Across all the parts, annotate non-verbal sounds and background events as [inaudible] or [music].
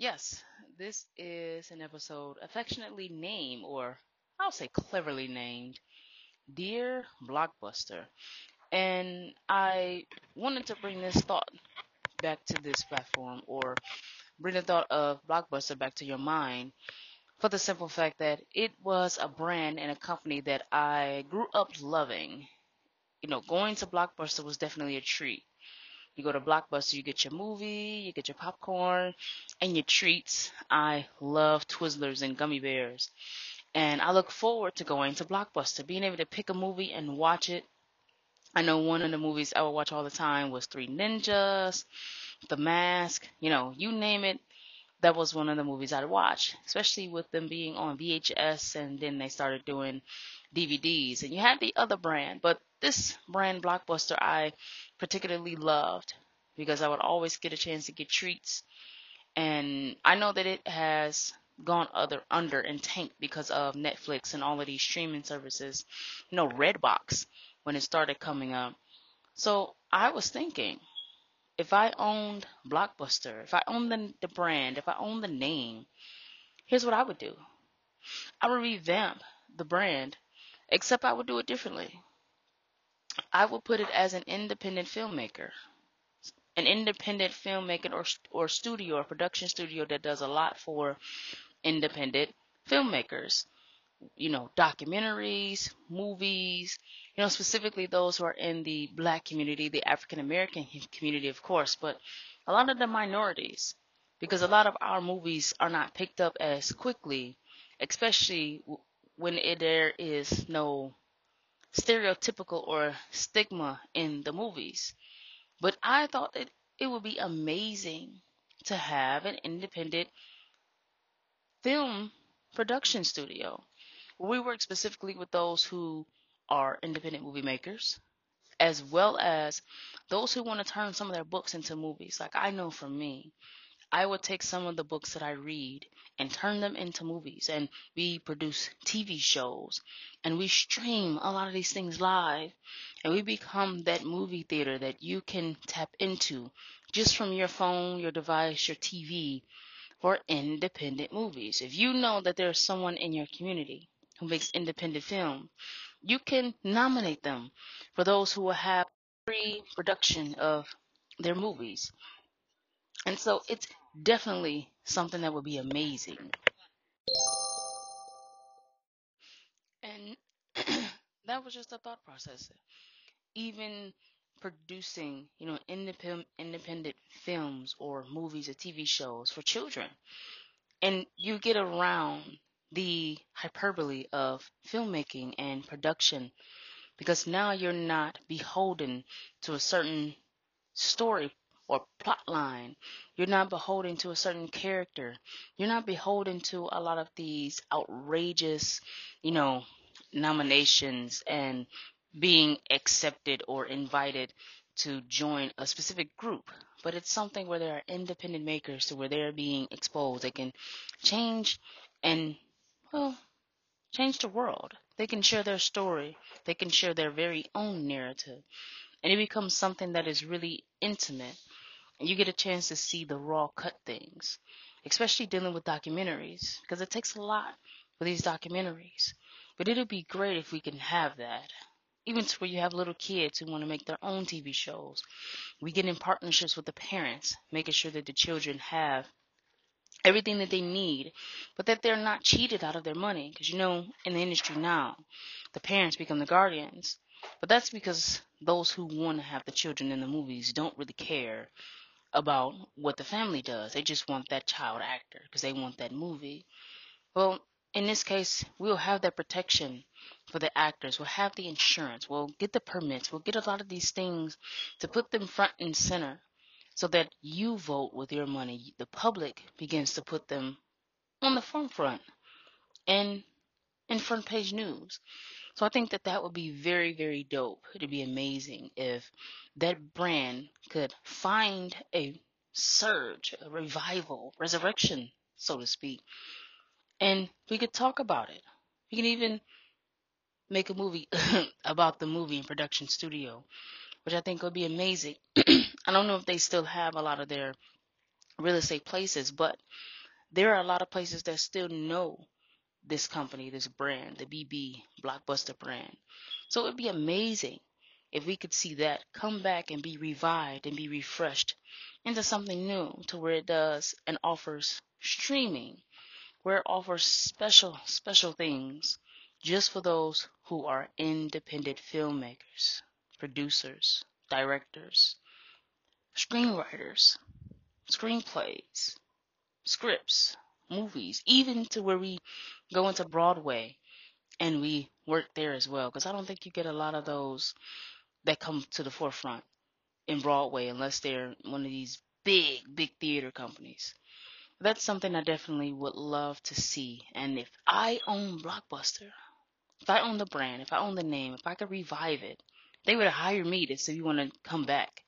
Yes, this is an episode affectionately named, or I'll say cleverly named, Dear Blockbuster. And I wanted to bring this thought back to this platform, or bring the thought of Blockbuster back to your mind for the simple fact that it was a brand and a company that I grew up loving. You know, going to Blockbuster was definitely a treat. You go to Blockbuster, you get your movie, you get your popcorn, and your treats. I love Twizzlers and gummy bears. And I look forward to going to Blockbuster, being able to pick a movie and watch it. I know one of the movies I would watch all the time was Three Ninjas, The Mask, you know, you name it. That was one of the movies I'd watch, especially with them being on VHS and then they started doing DVDs. And you had the other brand, but this brand Blockbuster I particularly loved because I would always get a chance to get treats. And I know that it has gone other under and tanked because of Netflix and all of these streaming services. You know, Redbox when it started coming up. So I was thinking, if I owned Blockbuster, if I owned the, the brand, if I owned the name, here's what I would do. I would revamp the brand, except I would do it differently. I would put it as an independent filmmaker, an independent filmmaker or or studio or production studio that does a lot for independent filmmakers. You know, documentaries, movies, you know, specifically those who are in the black community, the African American community, of course, but a lot of the minorities, because a lot of our movies are not picked up as quickly, especially when it, there is no stereotypical or stigma in the movies. But I thought that it would be amazing to have an independent film production studio. We work specifically with those who are independent movie makers, as well as those who want to turn some of their books into movies. Like I know for me, I would take some of the books that I read and turn them into movies and we produce TV shows and we stream a lot of these things live and we become that movie theater that you can tap into just from your phone, your device, your TV for independent movies. If you know that there's someone in your community who makes independent film, you can nominate them for those who will have free production of their movies. And so it's definitely something that would be amazing. And [clears throat] that was just a thought process. Even producing, you know, independent independent films or movies or TV shows for children. And you get around the hyperbole of filmmaking and production because now you're not beholden to a certain story or plot line. You're not beholden to a certain character. You're not beholden to a lot of these outrageous, you know, nominations and being accepted or invited to join a specific group. But it's something where there are independent makers to where they're being exposed. They can change and, well, change the world. They can share their story. They can share their very own narrative. And it becomes something that is really intimate and you get a chance to see the raw cut things, especially dealing with documentaries, because it takes a lot for these documentaries. But it'll be great if we can have that. Even to where you have little kids who want to make their own TV shows. We get in partnerships with the parents, making sure that the children have everything that they need, but that they're not cheated out of their money. Because you know, in the industry now, the parents become the guardians. But that's because those who want to have the children in the movies don't really care about what the family does. They just want that child actor because they want that movie. Well, in this case, we'll have that protection for the actors. We'll have the insurance. We'll get the permits. We'll get a lot of these things to put them front and center so that you vote with your money. The public begins to put them on the front front and in front page news. So I think that that would be very, very dope. It'd be amazing if that brand could find a surge, a revival, resurrection, so to speak, and we could talk about it. We can even make a movie [laughs] about the movie in production studio, which I think would be amazing. [clears throat] I don't know if they still have a lot of their real estate places, but there are a lot of places that still know this company, this brand, the BB Blockbuster brand. So it'd be amazing if we could see that come back and be revived and be refreshed into something new to where it does and offers streaming, where it offers special, special things just for those who are independent filmmakers, producers, directors, screenwriters, screenplays, scripts, movies, even to where we go into Broadway and we work there as well. Because I don't think you get a lot of those that come to the forefront in Broadway unless they're one of these big, big theater companies. That's something I definitely would love to see. And if I own Blockbuster, if I own the brand, if I own the name, if I could revive it, they would hire me to say you want to come back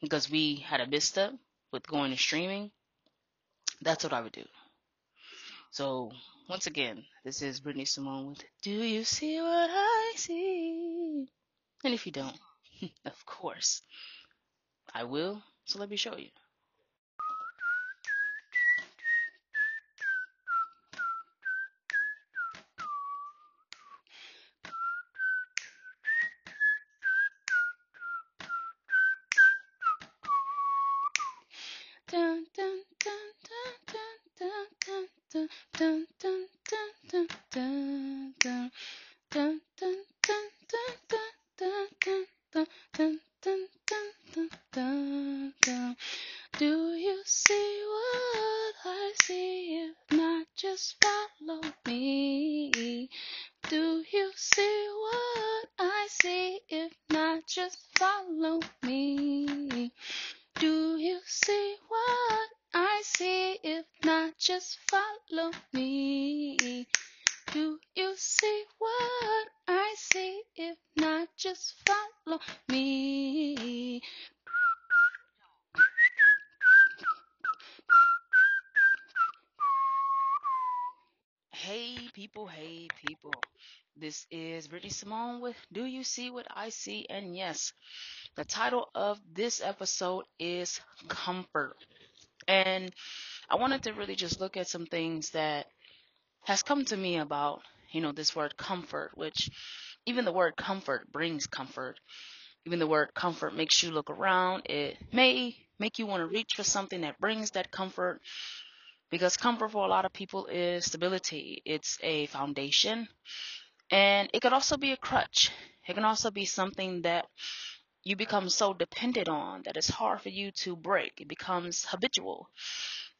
because we had a misstep with going to streaming. That's what I would do. So once again, this is Brittany Simone with Do You See What I See? And if you don't, [laughs] of course, I will. So let me show you. Just follow me. Is Brittany Simone with Do You See What I See? And yes, the title of this episode is Comfort. And I wanted to really just look at some things that has come to me about, you know, this word comfort, which even the word comfort brings comfort. Even the word comfort makes you look around. It may make you want to reach for something that brings that comfort because comfort for a lot of people is stability. It's a foundation and it could also be a crutch. It can also be something that you become so dependent on that it's hard for you to break. It becomes habitual.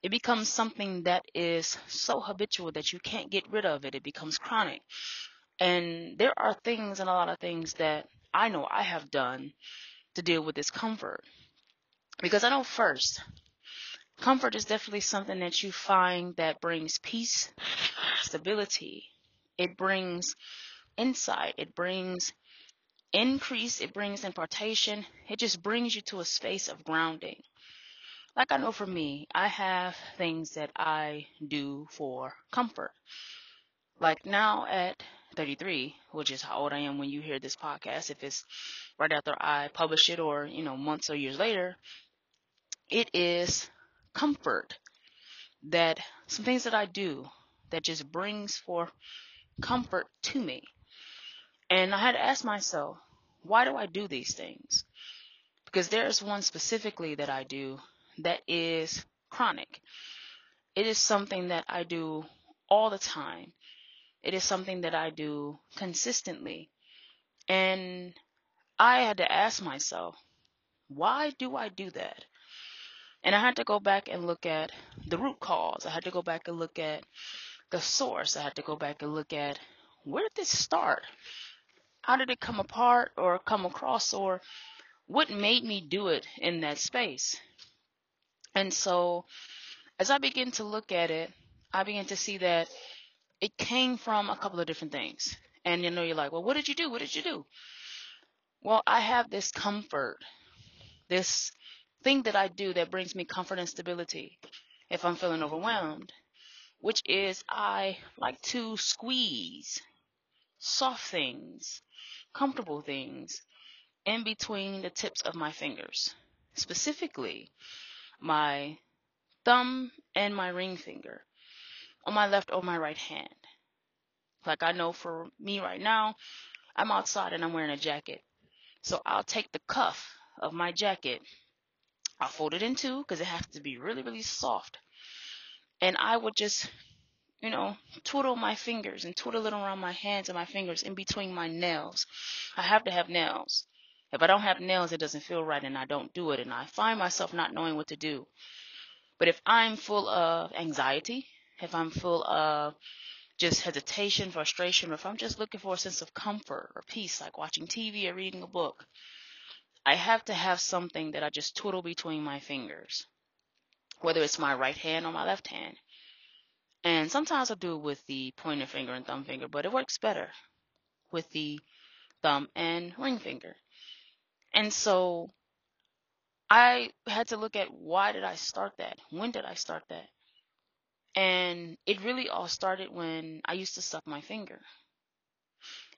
It becomes something that is so habitual that you can't get rid of it. It becomes chronic. And there are things and a lot of things that I know I have done to deal with this comfort. Because I know first, comfort is definitely something that you find that brings peace, stability. It brings insight. It brings increase. It brings impartation. It just brings you to a space of grounding. Like I know for me, I have things that I do for comfort. Like now at 33, which is how old I am when you hear this podcast, if it's right after I publish it or, you know, months or years later, it is comfort that some things that I do that just brings for comfort to me. And I had to ask myself, why do I do these things? Because there's one specifically that I do that is chronic. It is something that I do all the time. It is something that I do consistently. And I had to ask myself, why do I do that? And I had to go back and look at the root cause. I had to go back and look at the source. I had to go back and look at where did this start? How did it come apart or come across or what made me do it in that space? And so as I begin to look at it, I begin to see that it came from a couple of different things. And you know, you're like, well, what did you do? What did you do? Well, I have this comfort, this thing that I do that brings me comfort and stability if I'm feeling overwhelmed, which is I like to squeeze soft things, comfortable things in between the tips of my fingers, specifically my thumb and my ring finger on my left or my right hand. Like I know for me right now, I'm outside and I'm wearing a jacket. So I'll take the cuff of my jacket, I'll fold it in two because it has to be really, really soft. And I would just, you know, twiddle my fingers and twiddle it around my hands and my fingers in between my nails. I have to have nails. If I don't have nails, it doesn't feel right and I don't do it. And I find myself not knowing what to do. But if I'm full of anxiety, if I'm full of just hesitation, frustration, or if I'm just looking for a sense of comfort or peace, like watching TV or reading a book, I have to have something that I just twiddle between my fingers, whether it's my right hand or my left hand. And sometimes I do it with the pointer finger and thumb finger, but it works better with the thumb and ring finger. And so I had to look at why did I start that? When did I start that? And it really all started when I used to suck my finger.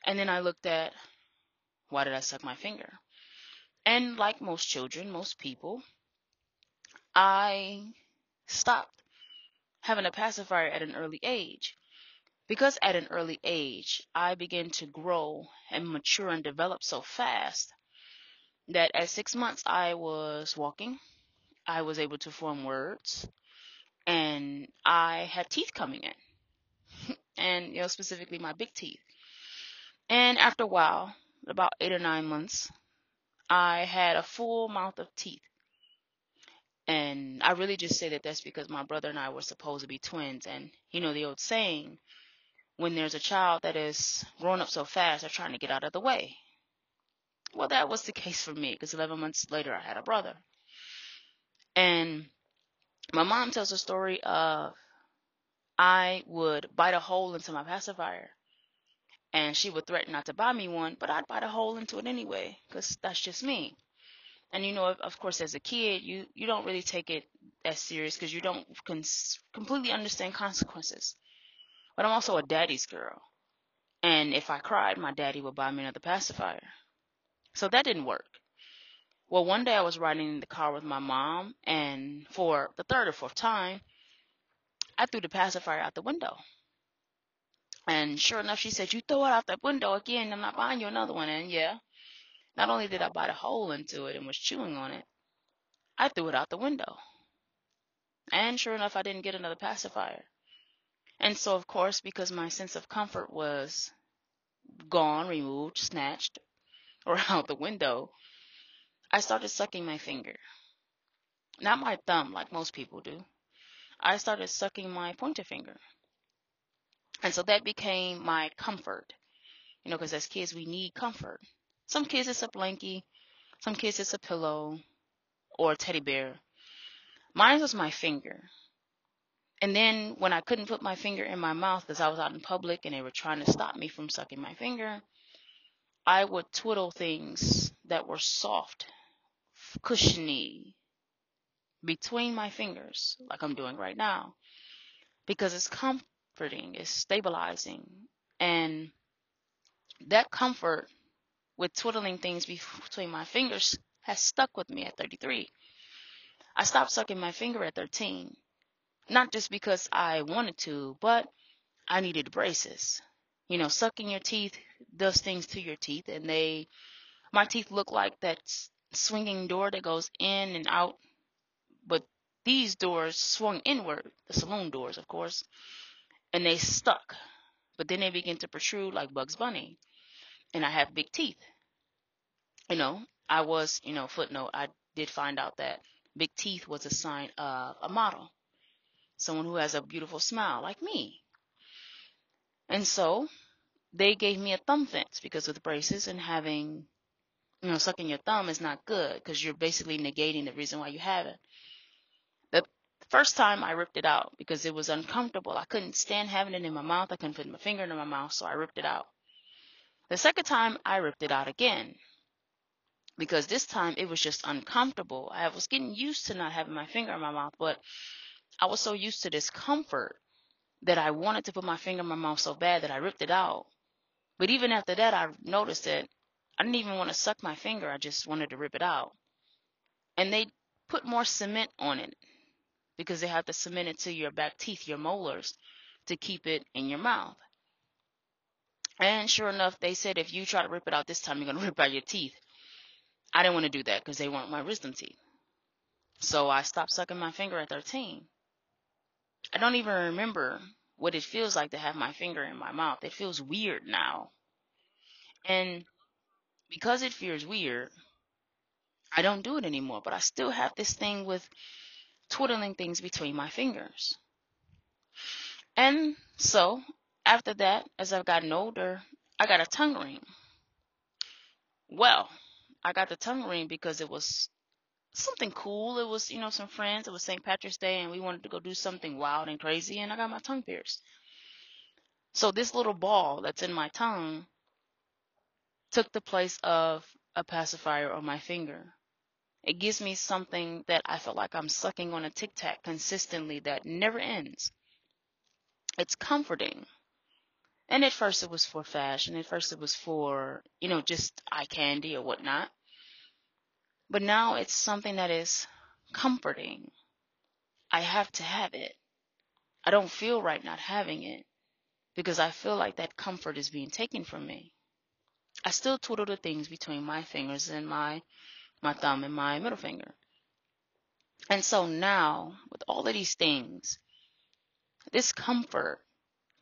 And then I looked at why did I suck my finger? And like most children, most people, I stopped having a pacifier at an early age. Because at an early age, I began to grow and mature and develop so fast that at six months I was walking, I was able to form words, and I had teeth coming in, [laughs] and you know specifically my big teeth. And after a while, about eight or nine months, I had a full mouth of teeth. And I really just say that that's because my brother and I were supposed to be twins. And you know the old saying, when there's a child that is growing up so fast, they're trying to get out of the way. Well, that was the [laughs] case for me because 11 months later I had a brother. And my mom tells a story of I would bite a hole into my pacifier and she would threaten not to buy me one, but I'd bite a hole into it anyway because that's just me. And you know, of course, as a kid, you you don't really take it as serious because you don't cons- completely understand consequences. But I'm also a daddy's girl, and if I cried, my daddy would buy me another pacifier. So that didn't work. Well, one day I was riding in the car with my mom, and for the third or fourth time, I threw the pacifier out the window. And sure enough, she said, You throw it out the window again, I'm not buying you another one. And yeah, not only did I bite a hole into it and was chewing on it, I threw it out the window. And sure enough, I didn't get another pacifier. And so, of course, because my sense of comfort was gone, removed, snatched, [laughs] or out the window, I started sucking my finger. Not my thumb, like most people do. I started sucking my pointer finger. And so that became my comfort. You know, because as kids, we need comfort. Some kids, it's a blankie. Some kids, it's a pillow or a teddy bear. Mine was my finger. And then when I couldn't put my finger in my mouth because I was out in public and they were trying to stop me from sucking my finger, I would twiddle things that were soft, cushiony, between my fingers, like I'm doing right now, because it's comforting, it's stabilizing. And that comfort with twiddling things between my fingers has stuck with me at 33. I stopped sucking my finger at 13, not just because I wanted to, but I needed braces. You know, sucking your teeth does things to your teeth, and they, my teeth look like that swinging door that goes in and out, but these doors swung inward, the saloon doors, of course, and they stuck. But then they begin to protrude like Bugs Bunny. And I have big teeth. You know, I was, you know, footnote, I did find out that big teeth was a sign of a model, someone who has a beautiful smile like me. And so they gave me a thumb fence because with braces and having, you know, sucking your thumb is not good because you're basically negating the reason why you have it. The first time I ripped it out because it was uncomfortable. I couldn't stand having it in my mouth. I couldn't put my finger in my mouth, so I ripped it out. The second time I ripped it out again because this time it was just uncomfortable. I was getting used to not having my finger in my mouth, but I was so used to this comfort that I wanted to put my finger in my mouth so bad that I ripped it out. But even after that, I noticed that I didn't even want to suck my finger. I just wanted to rip it out. And they put more cement on it because they have to cement it to your back teeth, your molars, to keep it in your mouth. And sure enough, they said if you try to rip it out this time, you're going [laughs] to rip out your teeth. I didn't want to do that because they weren't my wisdom teeth. So I stopped sucking my finger at 13. I don't even remember what it feels like to have my finger in my mouth. It feels weird now. And because it feels weird, I don't do it anymore. But I still have this thing with twiddling things between my fingers. And so after that, as I've gotten older, I got a tongue ring. Well, I got the tongue ring because it was something cool. It was, you know, some friends. It was St. Patrick's Day and we wanted to go do something wild and crazy and I got my tongue pierced. So this little ball that's in my tongue took the place of a pacifier on my finger. It gives me something that I feel like I'm sucking on a tic tac consistently that never ends. It's comforting. And at first it was for fashion. At first it was for, you know, just eye candy or whatnot. But now it's something that is comforting. I have to have it. I don't feel right not having it because I feel like that comfort is being taken from me. I still twiddle the things between my fingers and my my thumb and my middle finger. And so now, with all of these things, this comfort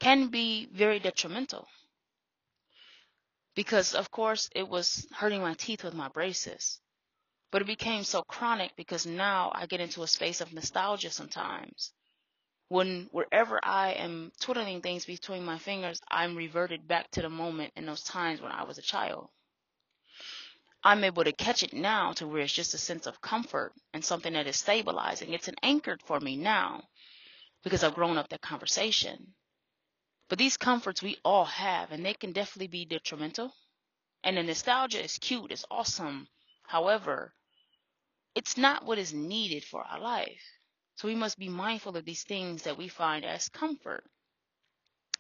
can be very detrimental. Because, of course, it was hurting my teeth with my braces. But it became so chronic because now I get into a space of nostalgia sometimes. When wherever I am twiddling things between my fingers, I'm reverted back to the moment in those times when I was a child. I'm able to catch it now to where it's just a sense of comfort and something that is stabilizing. It's an anchored for me now because I've grown up that conversation. But these comforts we all have, and they can definitely be detrimental. And the nostalgia is cute, it's awesome. However, it's not what is needed for our life. So we must be mindful of these things that we find as comfort,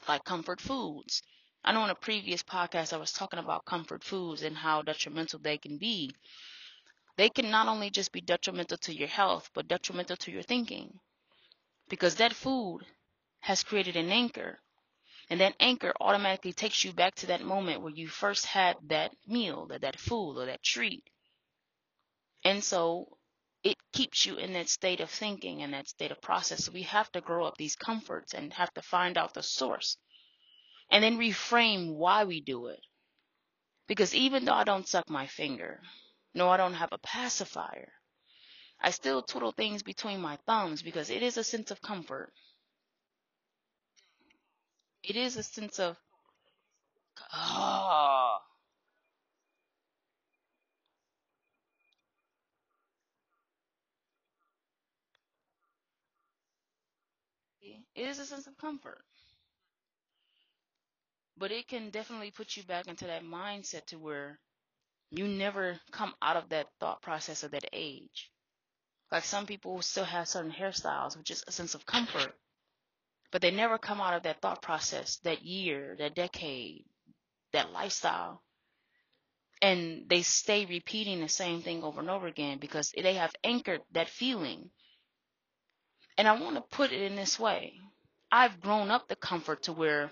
like comfort foods. I know in a previous podcast I was talking about comfort foods and how detrimental they can be. They can not only just be detrimental to your health, but detrimental to your thinking. Because that food has created an anchor. And that anchor automatically takes you back to that moment where you first had that meal, that, that food, or that treat. And so it keeps you in that state of thinking and that state of process. So we have to grow up these comforts and have to find out the source and then reframe why we do it. Because even though I don't suck my finger, no, I don't have a pacifier, I still twiddle things between my thumbs because it is a sense of comfort. It is a sense of, ah. It is a sense of comfort. But it can definitely put you back into that mindset to where you never come out of that thought process of that age. Like some people still have certain hairstyles, which is a sense of comfort, but they never come out of that thought process, that year, that decade, that lifestyle. And they stay repeating the same thing over and over again because they have anchored that feeling. And I want to put it in this way. I've grown up the comfort to where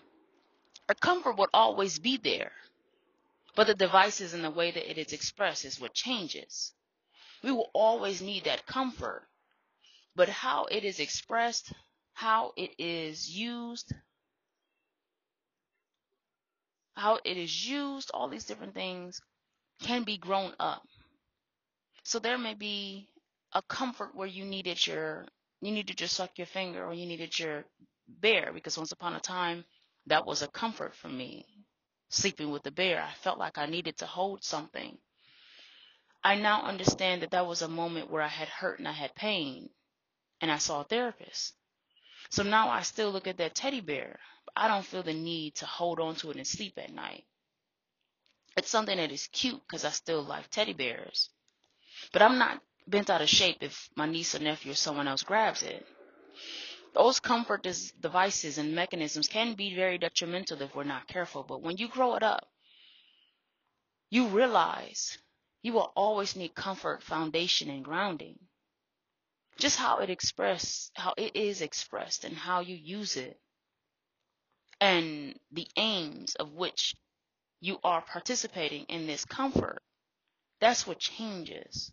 our comfort would always be there, but the devices and the way that it is expressed is what changes. We will always need that comfort, but how it is expressed, how it is used, how it is used, all these different things can be grown up. So there may be a comfort where you needed your you needed to suck your finger or you needed your bear because once upon a time that was a comfort for me. Sleeping with the bear, I felt like I needed to hold something. I now understand that that was a moment where I had hurt and I had pain, and I saw a therapist. So now I still look at that teddy bear, but I don't feel the need to hold on to it and sleep at night. It's something that is cute because I still like teddy bears. But I'm not bent out of shape if my niece or nephew or someone else grabs it. Those comfort devices and mechanisms can be very detrimental if we're not careful. But when you grow it up, you realize you will always need comfort, foundation, and grounding. Just how it express how it is expressed and how you use it and the aims of which you are participating in this comfort. That's what changes.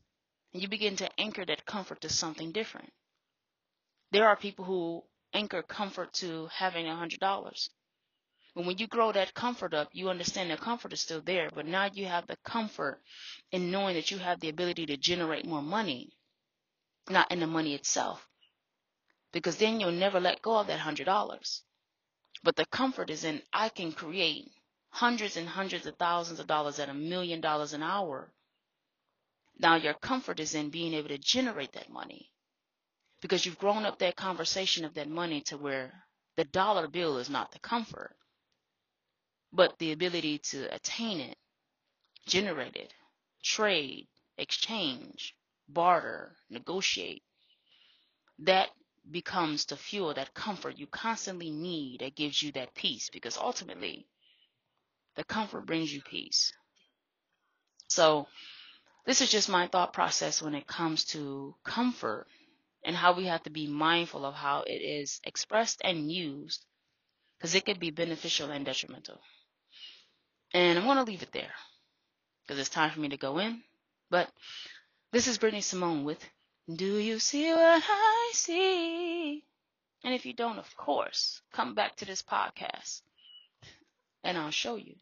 And you begin to anchor that comfort to something different. There are people who anchor comfort to having a hundred dollars. And when you grow that comfort up, you understand that comfort is still there, but now you have the comfort in knowing that you have the ability to generate more money, not in the money itself. Because then you'll never let go of that hundred dollars. But the comfort is in I can create hundreds and hundreds of thousands of dollars at a million dollars an hour. Now your comfort is in being able to generate that money. Because you've grown up that conversation of that money to where the dollar bill is not the comfort but the ability to attain it, generate it, trade, exchange, barter, negotiate, that becomes the fuel, that comfort you constantly need that gives you that peace because ultimately the comfort brings you peace. So this is just my thought process when it comes to comfort and how we have to be mindful of how it is expressed and used because it could be beneficial and detrimental. And I'm going to leave it there because it's time for me to go in. But this is Brittany Simone with Do You See What I See? And if you don't, of course, come back to this podcast and I'll show you.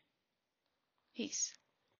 Peace.